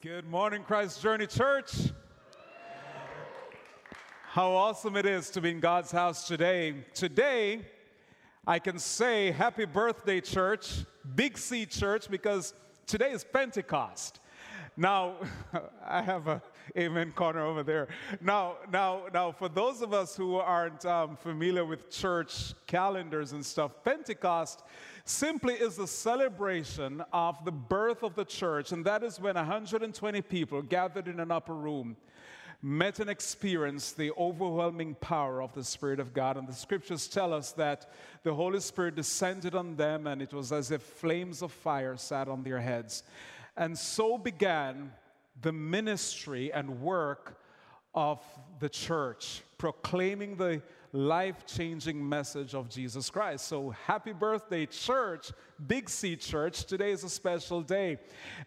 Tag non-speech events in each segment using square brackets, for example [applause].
Good morning, Christ Journey Church. How awesome it is to be in God's house today. Today, I can say happy birthday, church, Big C Church, because today is Pentecost. Now, [laughs] I have a [laughs] amen corner over there. Now, now, now, for those of us who aren't um, familiar with church calendars and stuff, Pentecost simply is a celebration of the birth of the church, and that is when 120 people gathered in an upper room met and experienced the overwhelming power of the Spirit of God. And the scriptures tell us that the Holy Spirit descended on them, and it was as if flames of fire sat on their heads. And so began the ministry and work of the church, proclaiming the life changing message of Jesus Christ. So, happy birthday, church, Big C Church. Today is a special day.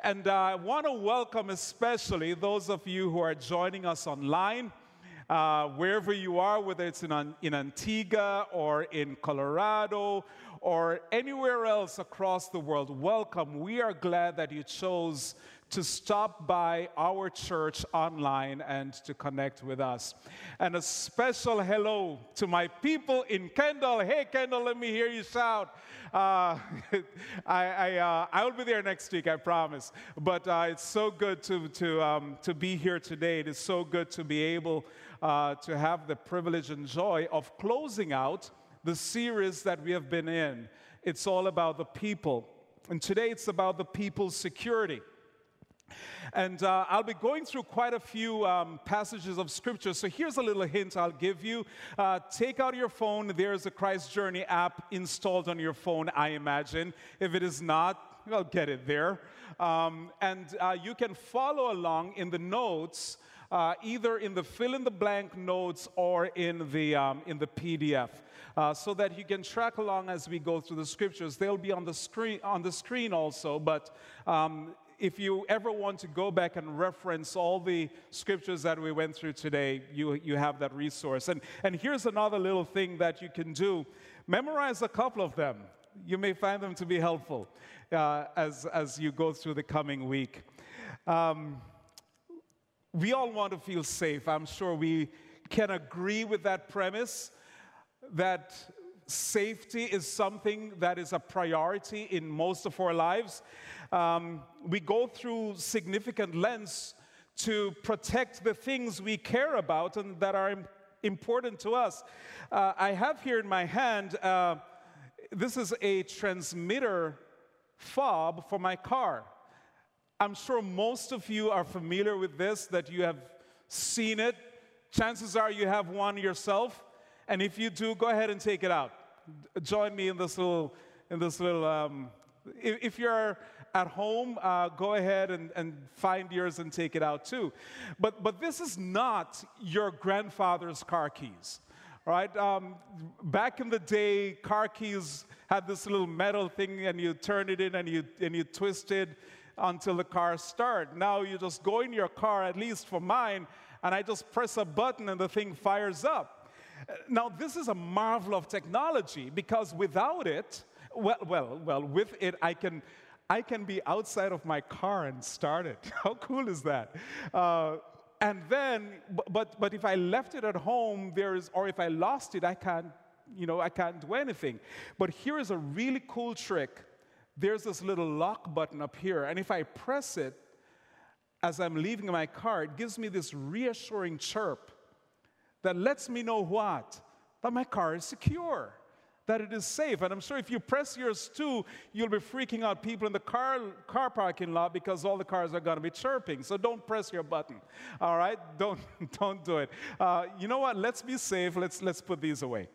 And uh, I want to welcome especially those of you who are joining us online. Uh, wherever you are, whether it's in, in Antigua or in Colorado or anywhere else across the world, welcome. We are glad that you chose to stop by our church online and to connect with us. And a special hello to my people in Kendall. Hey, Kendall, let me hear you shout. Uh, [laughs] I, I, uh, I, will be there next week, I promise. But uh, it's so good to, to, um, to be here today. It is so good to be able uh, to have the privilege and joy of closing out the series that we have been in. It's all about the people. And today it's about the people's security. And uh, I'll be going through quite a few um, passages of scripture. So here's a little hint I'll give you. Uh, take out your phone. There's a Christ Journey app installed on your phone, I imagine. If it is not, I'll get it there. Um, and uh, you can follow along in the notes. Uh, either in the fill in the blank notes or in the, um, in the PDF. Uh, so that you can track along as we go through the scriptures. They'll be on the screen, on the screen also, but um, if you ever want to go back and reference all the scriptures that we went through today, you, you have that resource. And, and here's another little thing that you can do memorize a couple of them. You may find them to be helpful uh, as, as you go through the coming week. Um, we all want to feel safe. I'm sure we can agree with that premise that safety is something that is a priority in most of our lives um, we go through significant lengths to protect the things we care about and that are important to us. Uh, I have here in my hand, uh, this is a transmitter fob for my car. I'm sure most of you are familiar with this, that you have seen it. Chances are you have one yourself. And if you do, go ahead and take it out. Join me in this little, in this little. Um, if, you're at home, uh, go ahead and, and find yours and take it out too. But, but this is not your grandfather's car keys. Right? Um, back in the day, car keys had this little metal thing, and you turn it in and you, and you twist it until the car starts. Now you just go in your car, at least for mine, and I just press a button and the thing fires up. Now, this is a marvel of technology because without it, well, well, well, with it, I can I can be outside of my car and start it. [laughs] How cool is that? Uh, and then, but, but if I left it at home, there is, or if I lost it, I can't, you know, I can't do anything. But here is a really cool trick. There's this little lock button up here, and if I press it as I'm leaving my car, it gives me this reassuring chirp that lets me know what? That my car is secure that it is safe. And I'm sure if you press yours too, you'll be freaking out people in the car, car parking lot because all the cars are going to be chirping. So don't press your button. All right? [laughs] Don't, don't do it. Uh, you know what? Let's be safe. Let's, let's put these away.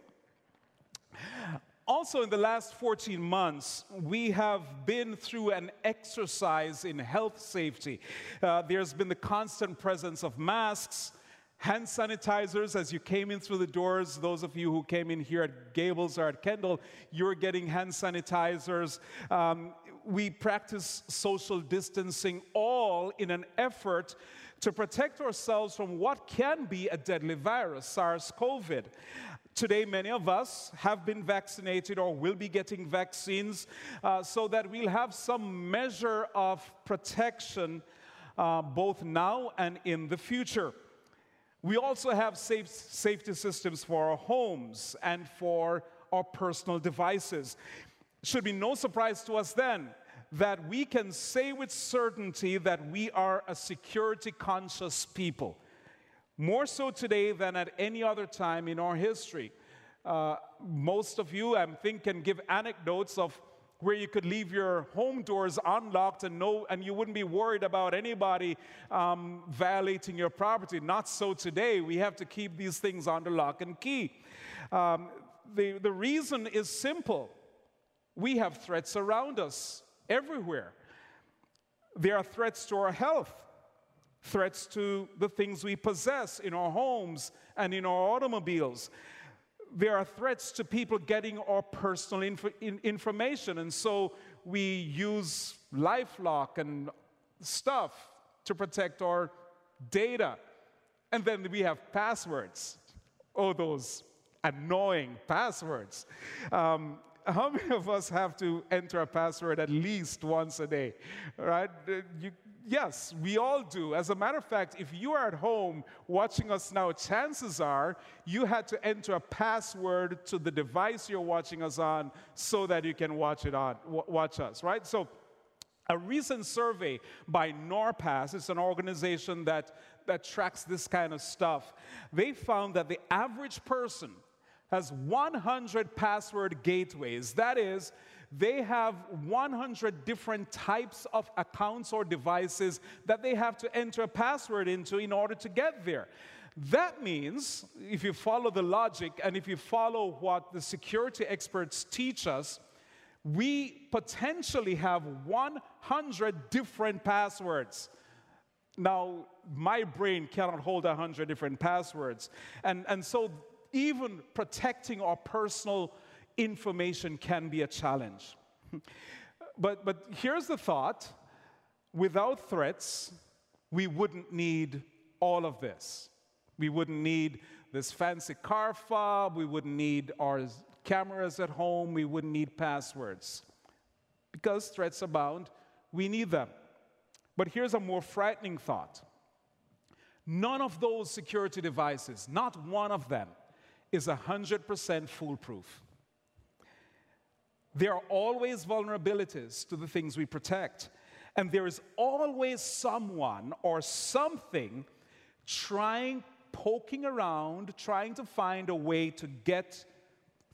Also, in the last 14 months, we have been through an exercise in health safety. Uh, there's been the constant presence of masks, hand sanitizers as you came in through the doors. Those of you who came in here at Gables or at Kendall, you're getting hand sanitizers. Um, we practice social distancing all in an effort to protect ourselves from what can be a deadly virus, SARS CoV. Today, many of us have been vaccinated or will be getting vaccines uh, so that we'll have some measure of protection uh, both now and in the future. We also have safe, safety systems for our homes and for our personal devices. Should be no surprise to us then that we can say with certainty that we are a security conscious people. More so today than at any other time in our history. Uh, most of you, I think, can give anecdotes of where you could leave your home doors unlocked and no, and you wouldn't be worried about anybody um, violating your property. Not so today. We have to keep these things under lock and key. Um, the, the reason is simple. We have threats around us everywhere. There are threats to our health, threats to the things we possess in our homes and in our automobiles there are threats to people getting our personal inf- in information. And so we use Lifelock and stuff to protect our data. And then we have passwords. Oh, those annoying passwords. Um, how many of us have to enter a password at least once a day? Right? You, Yes, we all do. As a matter of fact, if you are at home watching us now, chances are you had to enter a password to the device you're watching us on so that you can watch it on watch us, right? So a recent survey by NordPass, it's an organization that, that tracks this kind of stuff, they found that the average person has 100 password gateways. That is, they have 100 different types of accounts or devices that they have to enter a password into in order to get there. That means, if you follow the logic and if you follow what the security experts teach us, we potentially have 100 different passwords. Now, my brain cannot hold 100 different passwords. And, and so, even protecting our personal information can be a challenge. [laughs] but, but here's the thought without threats, we wouldn't need all of this. We wouldn't need this fancy car fob, we wouldn't need our cameras at home, we wouldn't need passwords. Because threats abound, we need them. But here's a more frightening thought none of those security devices, not one of them, is 100% foolproof. There are always vulnerabilities to the things we protect. And there is always someone or something trying, poking around, trying to find a way to get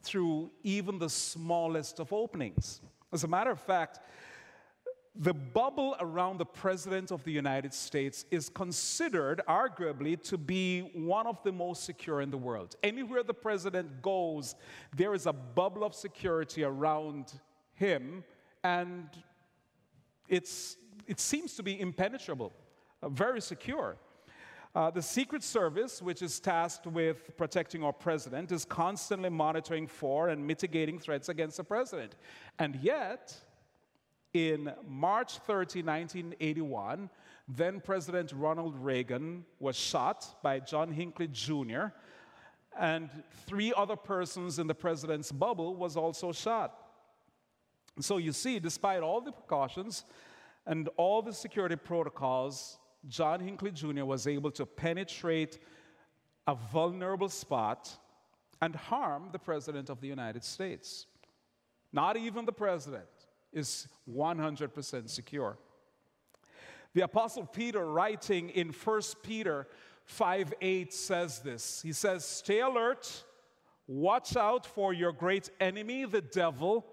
through even the smallest of openings. As a matter of fact, the bubble around the President of the United States is considered, arguably, to be one of the most secure in the world. Anywhere the President goes, there is a bubble of security around him, and it's, it seems to be impenetrable, uh, very secure. Uh, the Secret Service, which is tasked with protecting our president, is constantly monitoring for and mitigating threats against the president. And yet, in March 30, 1981, then President Ronald Reagan was shot by John Hinckley Jr., and three other persons in the president's bubble was also shot. So you see, despite all the precautions and all the security protocols, John Hinckley Jr. was able to penetrate a vulnerable spot and harm the President of the United States. Not even the President is 100% secure. The Apostle Peter, writing in 1 Peter 5 8, says this. He says, Stay alert, watch out for your great enemy, the devil.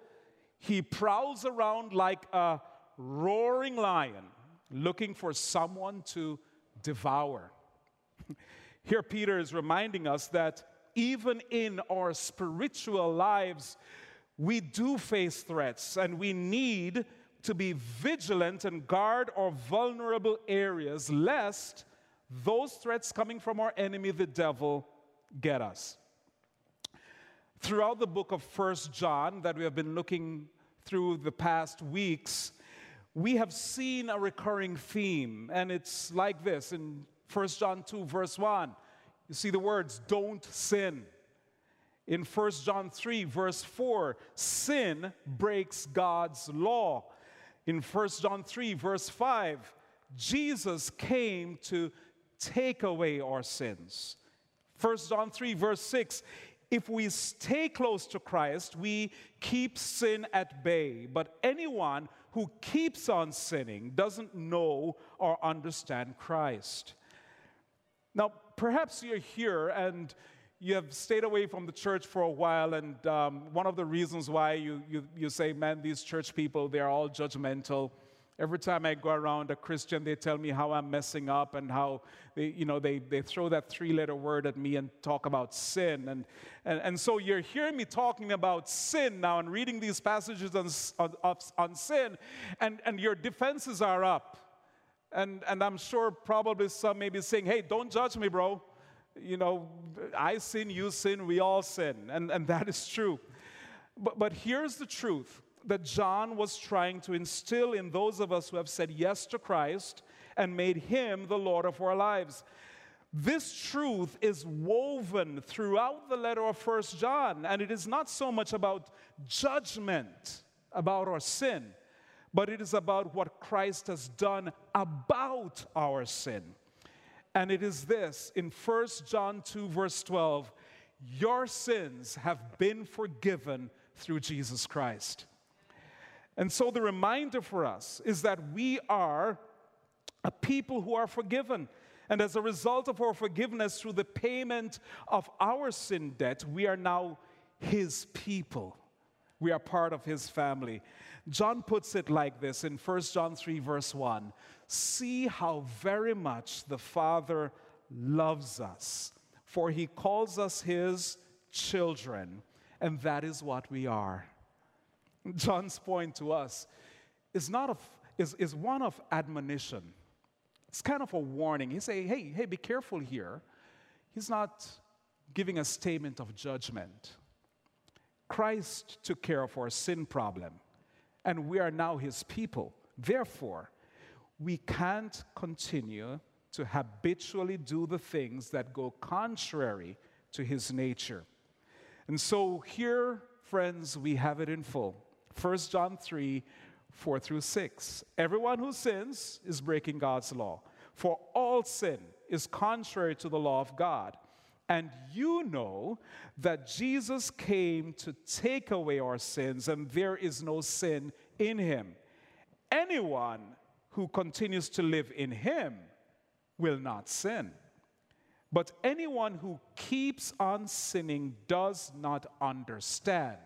He prowls around like a roaring lion, looking for someone to devour. [laughs] Here, Peter is reminding us that even in our spiritual lives, we do face threats and we need to be vigilant and guard our vulnerable areas lest those threats coming from our enemy, the devil, get us. Throughout the book of First John that we have been looking through the past weeks, we have seen a recurring theme, and it's like this in First John 2, verse 1. You see the words, don't sin. In 1 John 3, verse 4, sin breaks God's law. In 1 John 3, verse 5, Jesus came to take away our sins. 1 John 3, verse 6 if we stay close to Christ, we keep sin at bay. But anyone who keeps on sinning doesn't know or understand Christ. Now, perhaps you're here and you have stayed away from the church for a while, and um, one of the reasons why you, you, you say, man, these church people, they're all judgmental. Every time I go around a Christian, they tell me how I'm messing up and how they, you know, they, they throw that three letter word at me and talk about sin. And, and, and so you're hearing me talking about sin now and reading these passages on, on, on sin, and, and your defenses are up. And, and I'm sure probably some may be saying, hey, don't judge me, bro you know, I sin, you sin, we all sin. And, and that is true. But, but here's the truth that John was trying to instill in those of us who have said yes to Christ and made him the Lord of our lives. This truth is woven throughout the letter of First John, and it is not so much about judgment about our sin, but it is about what Christ has done about our sin. And it is this in 1 John 2, verse 12 Your sins have been forgiven through Jesus Christ. And so the reminder for us is that we are a people who are forgiven. And as a result of our forgiveness through the payment of our sin debt, we are now His people. We are part of His family. John puts it like this in 1 John 3, verse 1 See how very much the Father loves us, for he calls us his children, and that is what we are. John's point to us is, not of, is, is one of admonition. It's kind of a warning. He's saying, hey, hey, be careful here. He's not giving a statement of judgment. Christ took care of our sin problem, and we are now his people. Therefore, we can't continue to habitually do the things that go contrary to his nature. And so here, friends, we have it in full. 1 John 3 4 through 6. Everyone who sins is breaking God's law, for all sin is contrary to the law of God. And you know that Jesus came to take away our sins, and there is no sin in him. Anyone who continues to live in him will not sin. But anyone who keeps on sinning does not understand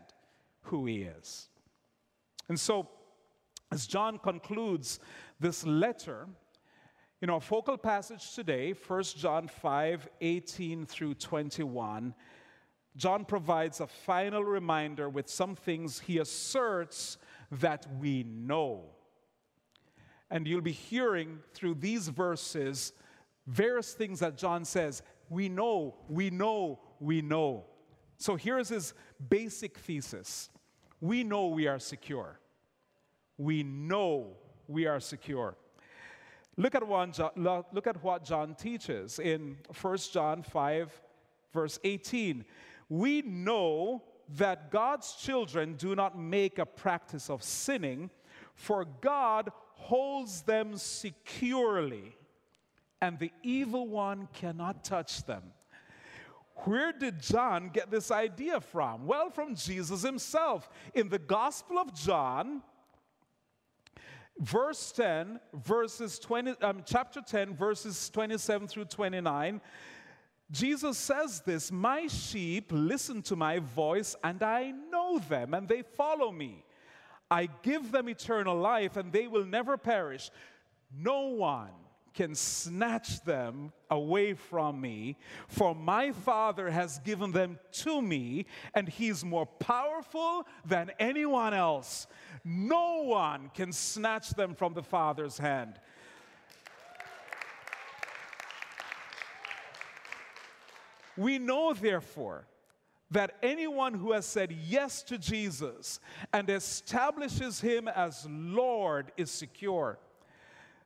who he is. And so, as John concludes this letter, in our focal passage today, 1 John 5 18 through 21, John provides a final reminder with some things he asserts that we know and you'll be hearing through these verses various things that John says. We know, we know, we know. So here's his basic thesis We know we are secure. We know we are secure. Look at, one, look at what John teaches in 1 John 5, verse 18. We know that God's children do not make a practice of sinning, for God holds them securely, and the evil one cannot touch them. Where did John get this idea from? Well, from Jesus himself. In the Gospel of John, verse 10, verses 20, um, chapter 10, verses 27 through 29, Jesus says this My sheep listen to my voice, and I know them, and they follow me. I give them eternal life and they will never perish. No one can snatch them away from me, for my Father has given them to me, and He's more powerful than anyone else. No one can snatch them from the Father's hand. We know, therefore, that anyone who has said yes to Jesus and establishes him as Lord is secure.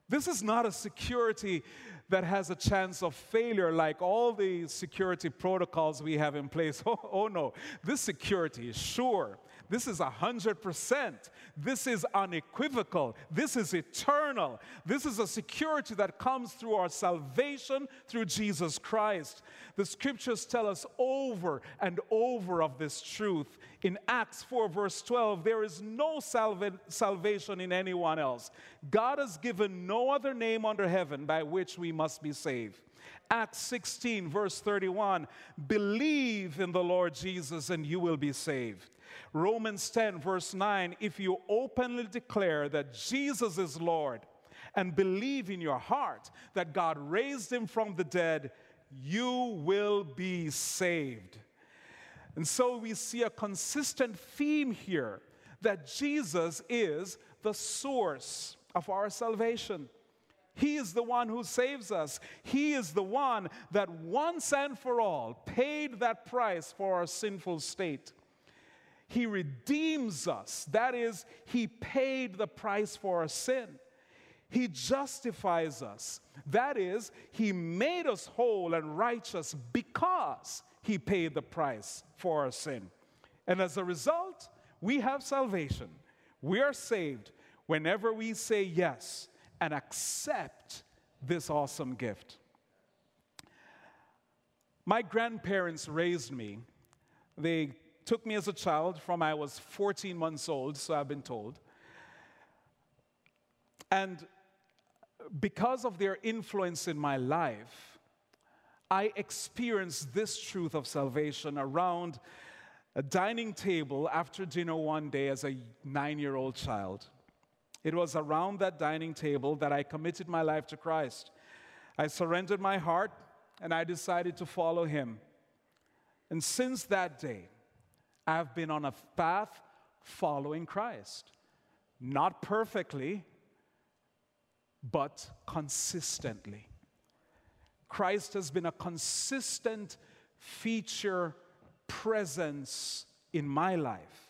This is not a security that has a chance of failure like all the security protocols we have in place. [laughs] Oh, oh no, this security is sure. This is 100%. This is unequivocal. This is eternal. This is a security that comes through our salvation through Jesus Christ. The scriptures tell us over and over of this truth. In Acts 4, verse 12, there is no salva- salvation in anyone else. God has given no other name under heaven by which we must be saved. Acts 16, verse 31 believe in the Lord Jesus and you will be saved. Romans 10, verse 9 if you openly declare that Jesus is Lord and believe in your heart that God raised him from the dead, you will be saved. And so we see a consistent theme here that Jesus is the source of our salvation. He is the one who saves us. He is the one that once and for all paid that price for our sinful state. He redeems us. That is, He paid the price for our sin. He justifies us. That is, He made us whole and righteous because He paid the price for our sin. And as a result, we have salvation. We are saved whenever we say yes and accept this awesome gift. My grandparents raised me. They took me as a child from I was 14 months old, so I've been told. And because of their influence in my life, I experienced this truth of salvation around a dining table after dinner one day as a nine year old child. It was around that dining table that I committed my life to Christ. I surrendered my heart and I decided to follow Him. And since that day, I've been on a path following Christ. Not perfectly, but consistently. Christ has been a consistent feature, presence in my life.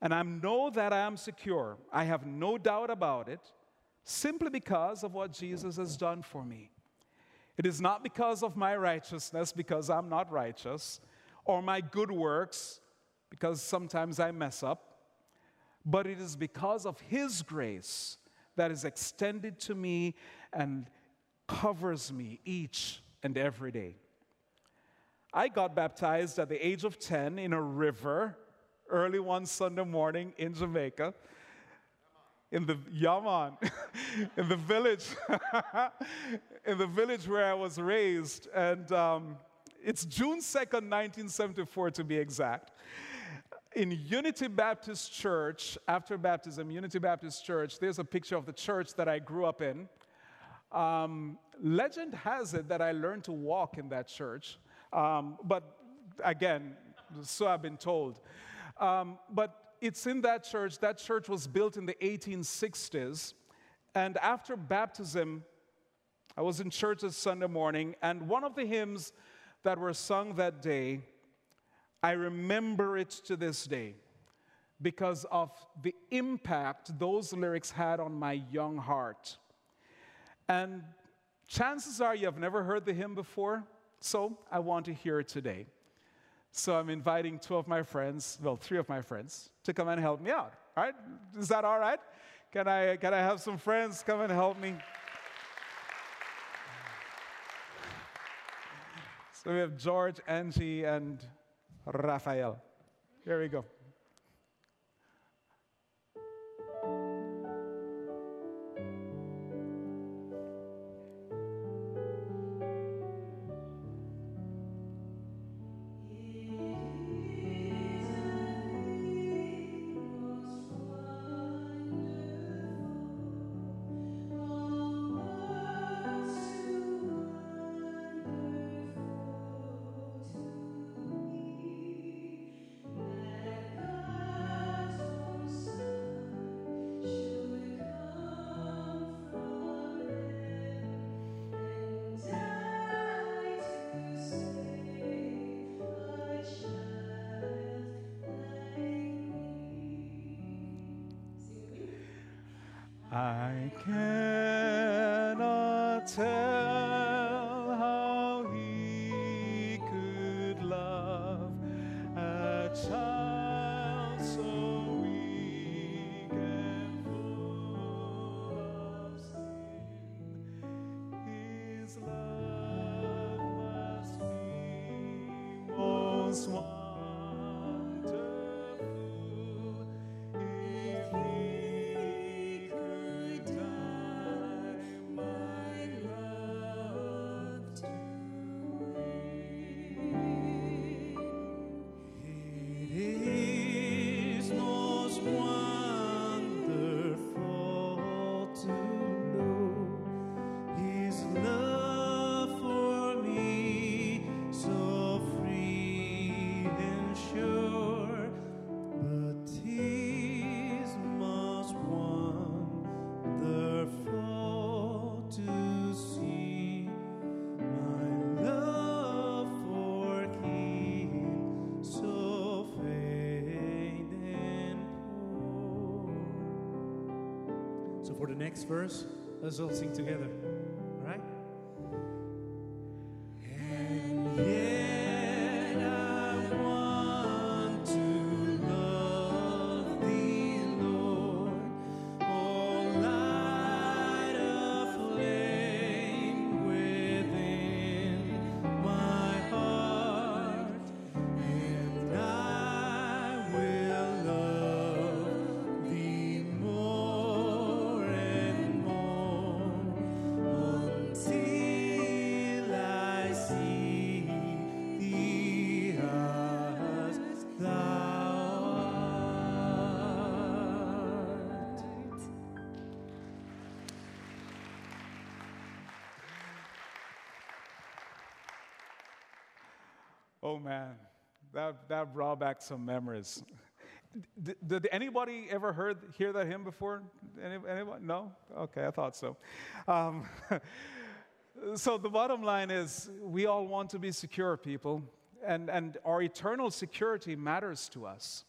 And I know that I am secure. I have no doubt about it, simply because of what Jesus has done for me. It is not because of my righteousness, because I'm not righteous, or my good works, because sometimes I mess up, but it is because of His grace that is extended to me and covers me each and every day. I got baptized at the age of 10 in a river early one Sunday morning in Jamaica. In the Yaman, [laughs] in the village, [laughs] in the village where I was raised, and um, it's June 2nd, 1974 to be exact. In Unity Baptist Church, after baptism, Unity Baptist Church, there's a picture of the church that I grew up in. Um, legend has it that I learned to walk in that church, um, but again, so I've been told. Um, but it's in that church. That church was built in the 1860s. And after baptism, I was in church this Sunday morning, and one of the hymns that were sung that day, I remember it to this day because of the impact those lyrics had on my young heart. And chances are you have never heard the hymn before, so I want to hear it today. So I'm inviting two of my friends, well, three of my friends, to come and help me out. All right? Is that all right? Can I, can I have some friends come and help me? So we have George, Angie, and Raphael. Here we go. Child. So for the next verse, let's all sing together. Oh man, that, that brought back some memories. Did, did anybody ever heard hear that hymn before? Any, anyone? No? Okay, I thought so. Um, [laughs] so the bottom line is, we all want to be secure people, and, and our eternal security matters to us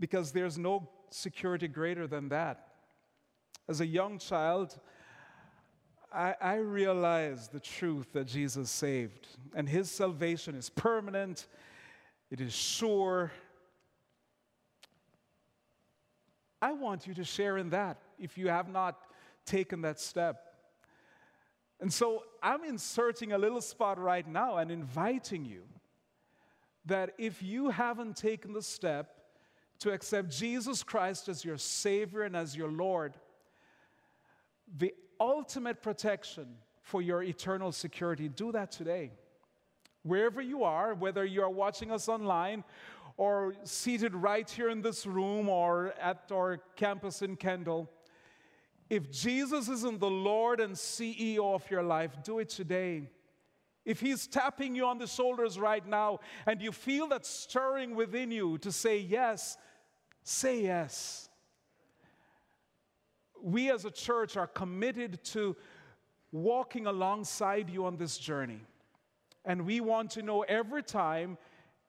because there's no security greater than that. As a young child, I, I realized the truth that Jesus saved, and his salvation is permanent, it is sure. I want you to share in that if you have not taken that step. And so I'm inserting a little spot right now and inviting you that if you haven't taken the step to accept Jesus Christ as your Savior and as your Lord, the ultimate protection for your eternal security, do that today. Wherever you are, whether you are watching us online or seated right here in this room or at our campus in Kendall, if Jesus isn't the Lord and CEO of your life, do it today. If He's tapping you on the shoulders right now and you feel that stirring within you to say yes, say yes. We as a church are committed to walking alongside you on this journey. And we want to know every time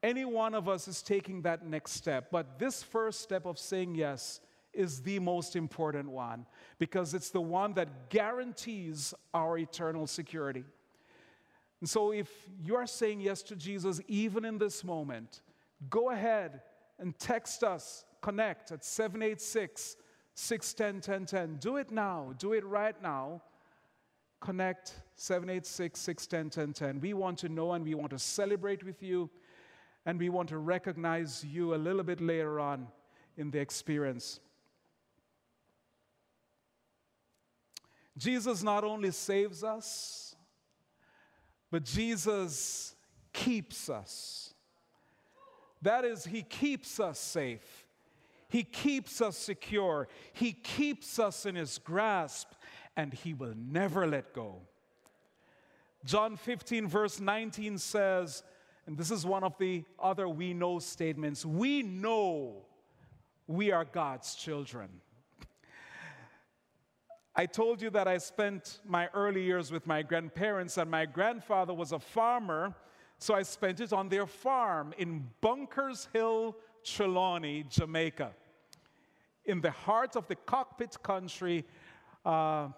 any one of us is taking that next step. But this first step of saying yes is the most important one because it's the one that guarantees our eternal security. And so, if you are saying yes to Jesus even in this moment, go ahead and text us, connect at 786 610 1010. Do it now, do it right now. Connect 786 610 1010. We want to know and we want to celebrate with you, and we want to recognize you a little bit later on in the experience. Jesus not only saves us, but Jesus keeps us. That is, He keeps us safe. He keeps us secure. He keeps us in His grasp, and He will never let go. John 15, verse 19 says, and this is one of the other we know statements we know we are God's children. I told you that I spent my early years with my grandparents, and my grandfather was a farmer, so I spent it on their farm in Bunkers Hill, Trelawny, Jamaica, in the heart of the cockpit country, uh,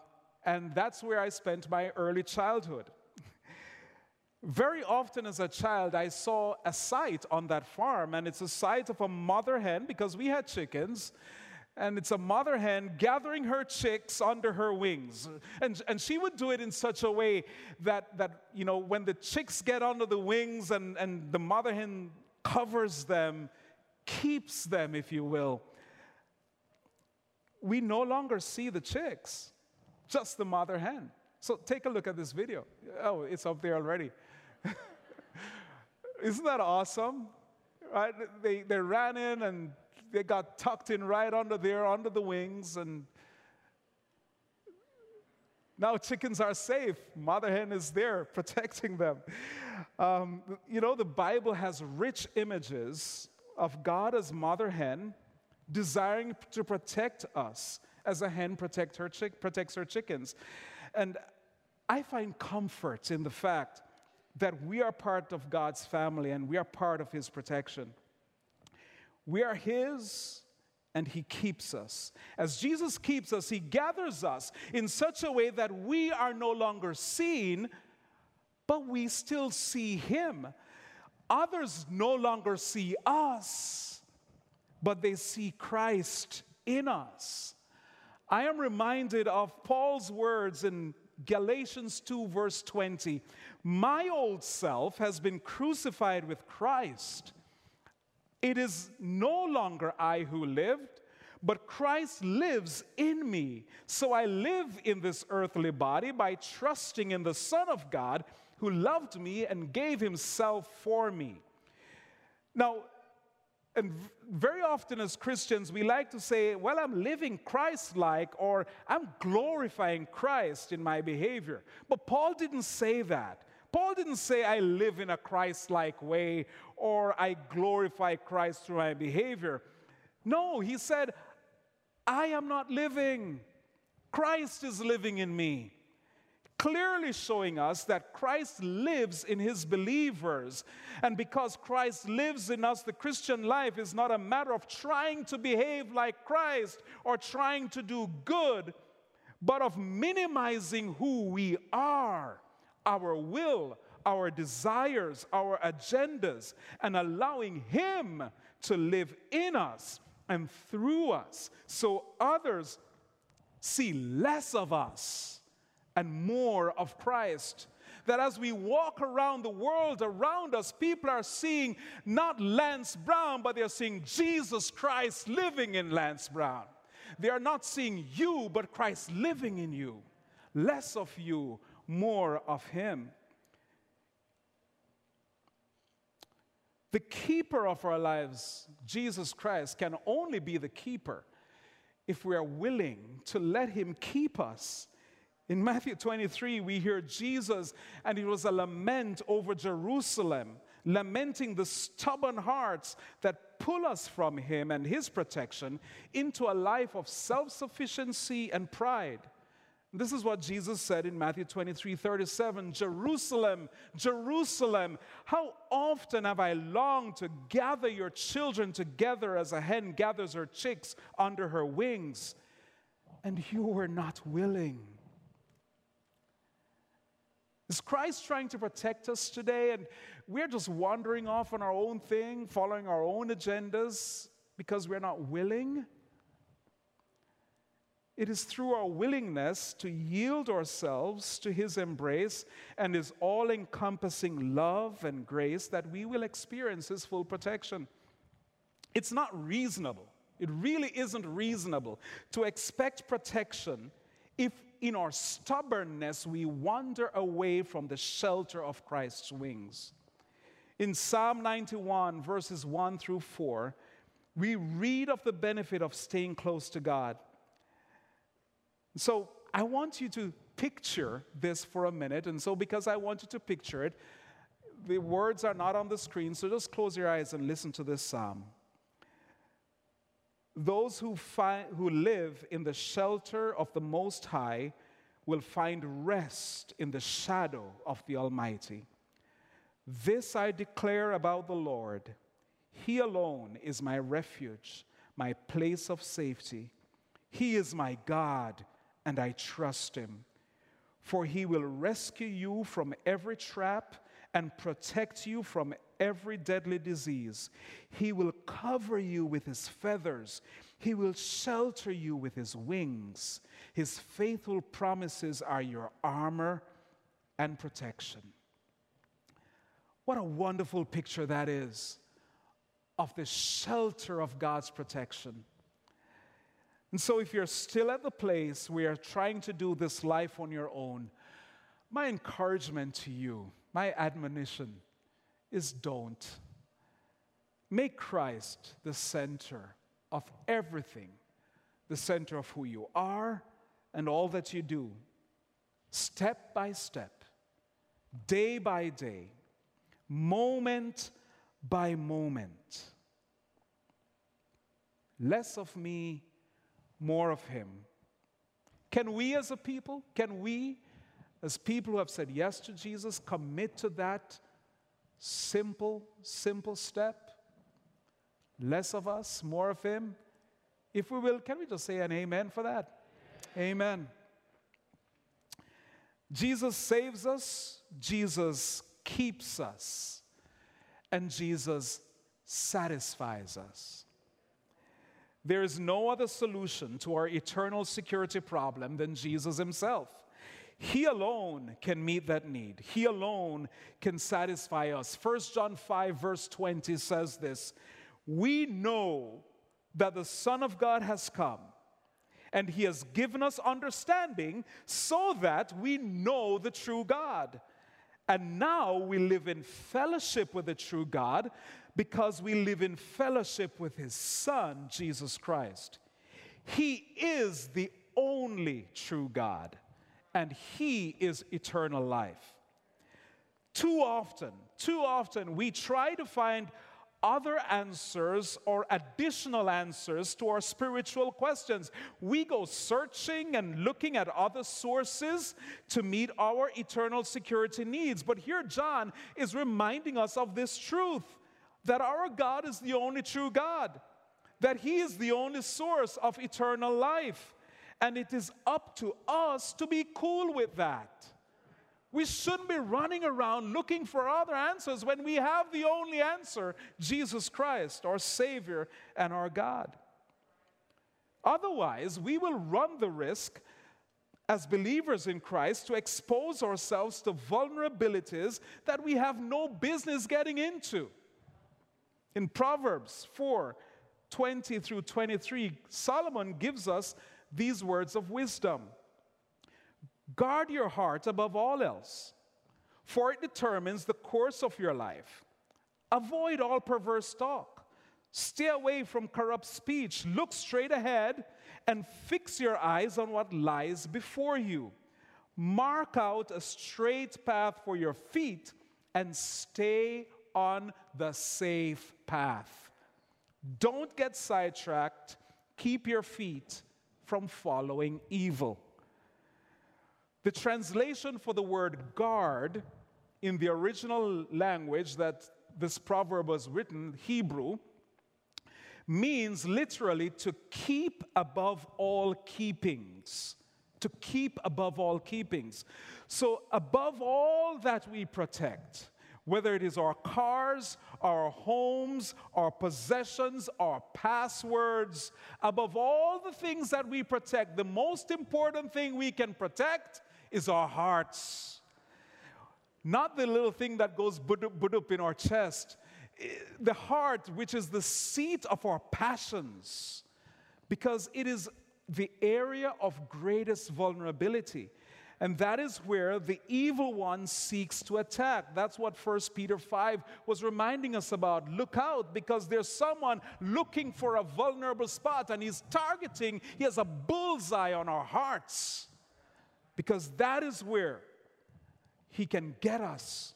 and that's where I spent my early childhood. [laughs] Very often as a child, I saw a sight on that farm, and it's a sight of a mother hen because we had chickens, And it's a mother hen gathering her chicks under her wings. And, and she would do it in such a way that, that, you know, when the chicks get under the wings and, and the mother hen covers them, keeps them, if you will, we no longer see the chicks, just the mother hen. So take a look at this video. Oh, it's up there already. [laughs] Isn't that awesome? Right? They, they ran in and they got tucked in right under there, under the wings, and now chickens are safe. Mother hen is there [laughs] protecting them. Um, you know, the Bible has rich images of God as mother hen, desiring to protect us as a hen protect her chick, protects her chickens. And I find comfort in the fact that we are part of God's family and we are part of His protection. We are His and He keeps us. As Jesus keeps us, He gathers us in such a way that we are no longer seen, but we still see Him. Others no longer see us, but they see Christ in us. I am reminded of Paul's words in Galatians 2, verse 20. My old self has been crucified with Christ. It is no longer I who lived, but Christ lives in me. So I live in this earthly body by trusting in the Son of God who loved me and gave himself for me. Now, and very often as Christians, we like to say, well, I'm living Christ like, or I'm glorifying Christ in my behavior. But Paul didn't say that. Paul didn't say, I live in a Christ like way, or I glorify Christ through my behavior. No, he said, I am not living. Christ is living in me clearly showing us that Christ lives in his believers. And because Christ lives in us, the Christian life is not a matter of trying to behave like Christ or trying to do good, but of minimizing who we are, our will, our desires, our agendas, and allowing him to live in us and through us so others see less of us and more of Christ. That as we walk around the world around us, people are seeing not Lance Brown, but they're seeing Jesus Christ living in Lance Brown. They are not seeing you, but Christ living in you. Less of you, more of Him. The keeper of our lives, Jesus Christ, can only be the keeper if we are willing to let Him keep us in Matthew 23, we hear Jesus, and it was a lament over Jerusalem, lamenting the stubborn hearts that pull us from Him and His protection into a life of self sufficiency and pride. This is what Jesus said in Matthew 23 37 Jerusalem, Jerusalem, how often have I longed to gather your children together as a hen gathers her chicks under her wings, and you were not willing. Is Christ trying to protect us today and we're just wandering off on our own thing, following our own agendas because we're not willing? It is through our willingness to yield ourselves to His embrace and His all encompassing love and grace that we will experience His full protection. It's not reasonable, it really isn't reasonable to expect protection if in our stubbornness we wander away from the shelter of Christ's wings. In Psalm 91, verses 1 through 4, we read of the benefit of staying close to God. So I want you to picture this for a minute. And so, because I want you to picture it, the words are not on the screen, so just close your eyes and listen to this psalm. Those who, find, who live in the shelter of the Most High will find rest in the shadow of the Almighty. This I declare about the Lord He alone is my refuge, my place of safety. He is my God, and I trust Him. For He will rescue you from every trap and protect you from every deadly disease. He will cover you with his feathers. He will shelter you with his wings. His faithful promises are your armor and protection. What a wonderful picture that is of the shelter of God's protection. And so, if you're still at the place where you're trying to do this life on your own, my encouragement to you, my admonition is don't. Make Christ the center of everything, the center of who you are and all that you do, step by step, day by day, moment by moment. Less of me, more of Him. Can we as a people, can we as people who have said yes to Jesus commit to that simple, simple step? Less of us, more of Him. If we will, can we just say an amen for that? Amen. Jesus saves us, Jesus keeps us, and Jesus satisfies us. There is no other solution to our eternal security problem than Jesus Himself. He alone can meet that need. He alone can satisfy us. 1 John 5, verse 20 says this We know that the Son of God has come, and He has given us understanding so that we know the true God. And now we live in fellowship with the true God because we live in fellowship with His Son, Jesus Christ. He is the only true God, and He is eternal life. Too often, too often, we try to find other answers or additional answers to our spiritual questions. We go searching and looking at other sources to meet our eternal security needs. But here, John is reminding us of this truth that our God is the only true God, that He is the only source of eternal life. And it is up to us to be cool with that. We shouldn't be running around looking for other answers when we have the only answer Jesus Christ, our Savior and our God. Otherwise, we will run the risk as believers in Christ to expose ourselves to vulnerabilities that we have no business getting into. In Proverbs 4 20 through 23, Solomon gives us these words of wisdom. Guard your heart above all else, for it determines the course of your life. Avoid all perverse talk. Stay away from corrupt speech. Look straight ahead and fix your eyes on what lies before you. Mark out a straight path for your feet and stay on the safe path. Don't get sidetracked. Keep your feet from following evil. The translation for the word guard in the original language that this proverb was written, Hebrew, means literally to keep above all keepings. To keep above all keepings. So, above all that we protect, whether it is our cars, our homes, our possessions, our passwords, above all the things that we protect, the most important thing we can protect is our hearts. Not the little thing that goes budup in our chest. Eh, the heart, which is the seat of our passions, because it is the area of greatest vulnerability. And that is where the evil one seeks to attack. That's what 1 Peter 5 was reminding us about. Look out, because there's someone looking for a vulnerable spot and he's targeting, he has a bullseye on our hearts because that is where he can get us.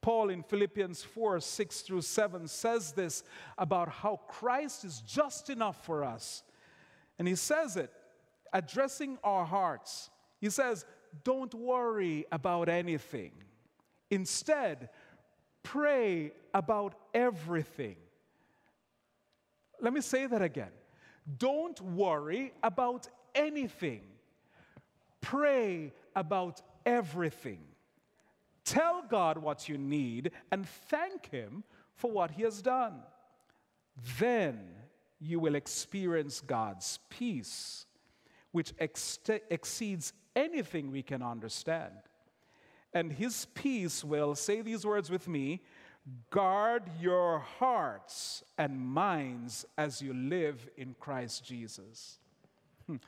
Paul in Philippians 4 6 through 7 says this about how Christ is just enough for us. And he says it, addressing our hearts. He says, Don't worry about anything. Instead, pray about everything. Let me say that again. Don't worry about anything Pray about everything. Tell God what you need and thank Him for what He has done. Then you will experience God's peace, which ex- exceeds anything we can understand. And His peace will, say these words with me, guard your hearts and minds as you live in Christ Jesus. Hmm.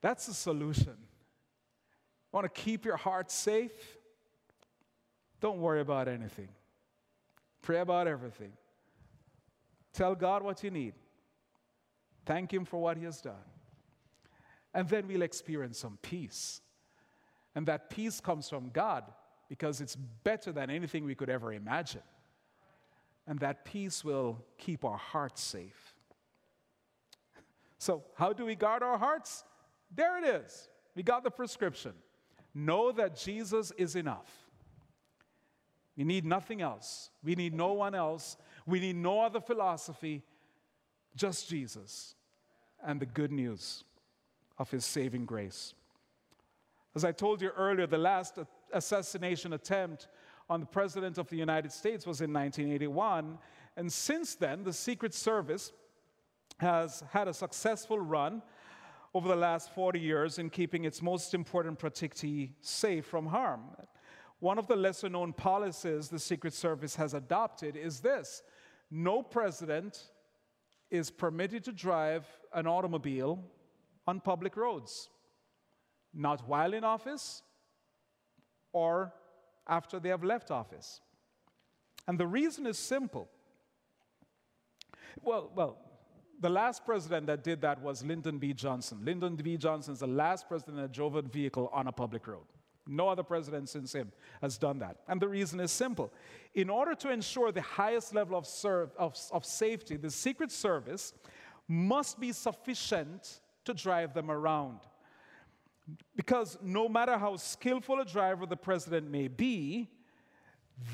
That's the solution. Want to keep your heart safe? Don't worry about anything. Pray about everything. Tell God what you need. Thank Him for what He has done. And then we'll experience some peace. And that peace comes from God because it's better than anything we could ever imagine. And that peace will keep our hearts safe. So, how do we guard our hearts? There it is. We got the prescription. Know that Jesus is enough. We need nothing else. We need no one else. We need no other philosophy, just Jesus and the good news of his saving grace. As I told you earlier, the last assassination attempt on the President of the United States was in 1981. And since then, the Secret Service has had a successful run over the last 40 years in keeping its most important protectee safe from harm. One of the lesser known policies the Secret Service has adopted is this no president is permitted to drive an automobile on public roads, not while in office or after they have left office. And the reason is simple. Well, well, the last president that did that was Lyndon B. Johnson. Lyndon B. Johnson is the last president that drove a vehicle on a public road. No other president since him has done that. And the reason is simple. In order to ensure the highest level of, serve, of, of safety, the Secret Service must be sufficient to drive them around. Because no matter how skillful a driver the president may be,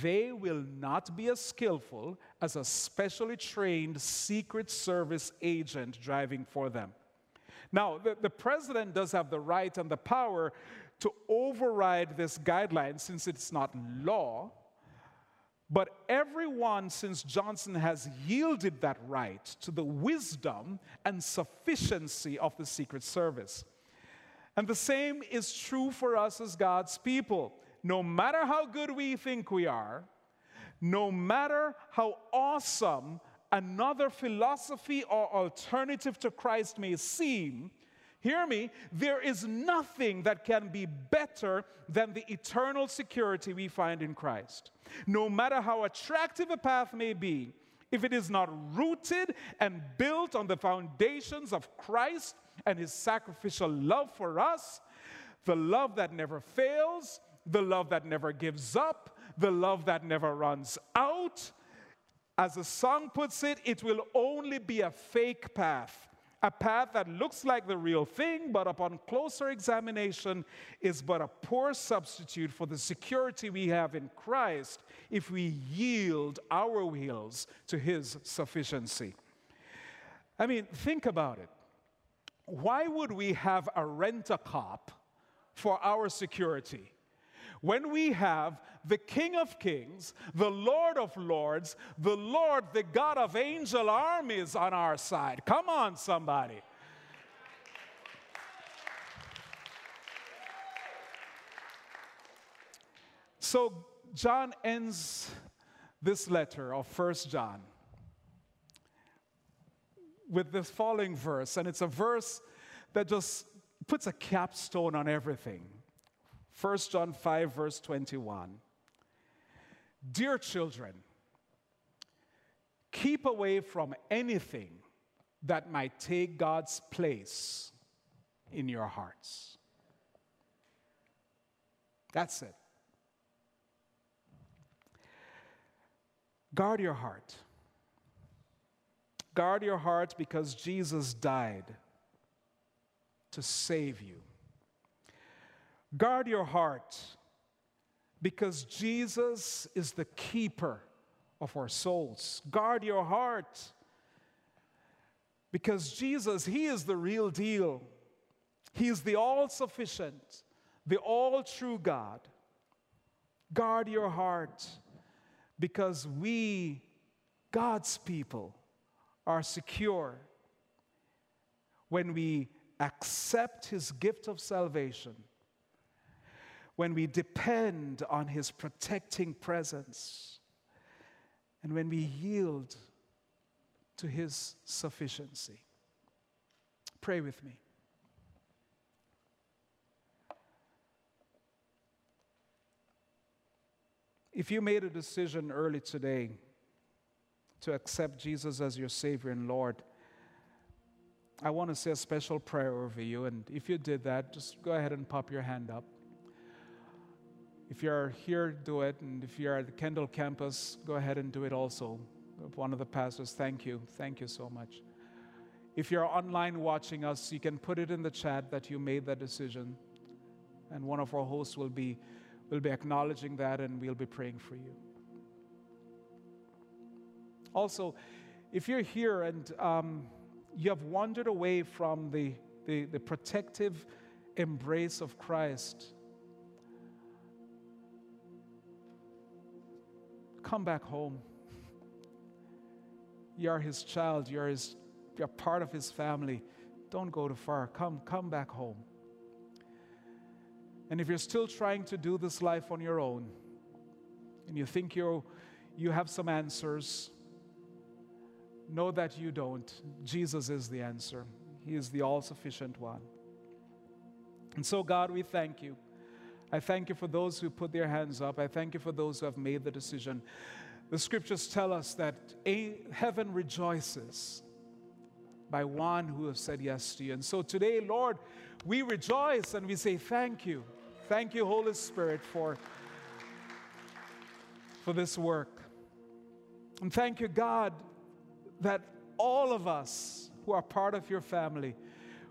they will not be as skillful as a specially trained Secret Service agent driving for them. Now, the, the, president does have the right and the power to override this guideline since it's not law, but everyone since Johnson has yielded that right to the wisdom and sufficiency of the Secret Service. And the same is true for us as God's people. No matter how good we think we are, no matter how awesome another philosophy or alternative to Christ may seem, hear me, there is nothing that can be better than the eternal security we find in Christ. No matter how attractive a path may be, if it is not rooted and built on the foundations of Christ and his sacrificial love for us, the love that never fails, the love that never gives up, the love that never runs out. As the song puts it, it will only be a fake path. A path that looks like the real thing, but upon closer examination is but a poor substitute for the security we have in Christ if we yield our wills to His sufficiency. I mean, think about it. Why would we have a rent a cop for our security? When we have the King of Kings, the Lord of Lords, the Lord, the God of angel armies on our side. Come on, somebody. So, John ends this letter of First John with this following verse, and it's a verse that just puts a capstone on everything. 1 John 5, verse 21. Dear children, keep away from anything that might take God's place in your hearts. That's it. Guard your heart. Guard your heart because Jesus died to save you. Guard your heart because Jesus is the keeper of our souls. Guard your heart because Jesus, He is the real deal. He is the all sufficient, the all true God. Guard your heart because we, God's people, are secure when we accept His gift of salvation, when we depend on His protecting presence, and when we yield to His sufficiency. Pray with me. If you made a decision early today to accept Jesus as your Savior and Lord, I want to say a special prayer over you. And if you did that, just go ahead and pop your hand up. If you're here, do it. And if you're at the Kendall campus, go ahead and do it also. One of the pastors, thank you. Thank you so much. If you're online watching us, you can put it in the chat that you made that decision. And one of our hosts will be, will be acknowledging that and we'll be praying for you. Also, if you're here and um, you have wandered away from the, the, the protective embrace of Christ, come back home. You're his child, you're, his, you're part of his family. Don't go too far. Come, come back home. And if you're still trying to do this life on your own, and you think you you have some answers, know that you don't. Jesus is the answer, He is the all sufficient one. And so, God, we thank you. I thank you for those who put their hands up. I thank you for those who have made the decision. The scriptures tell us that heaven rejoices by one who has said yes to you. And so today, Lord, we rejoice and we say thank you. Thank you, Holy Spirit, for, for this work. And thank you, God, that all of us who are part of your family,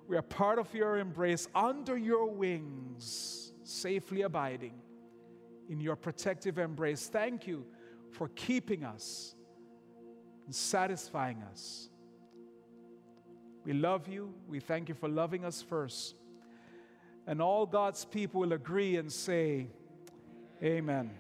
we are part of your embrace, under your wings, safely abiding in your protective embrace. Thank you for keeping us and satisfying us. We love you. We thank you for loving us first. And all God's people will agree and say, Amen.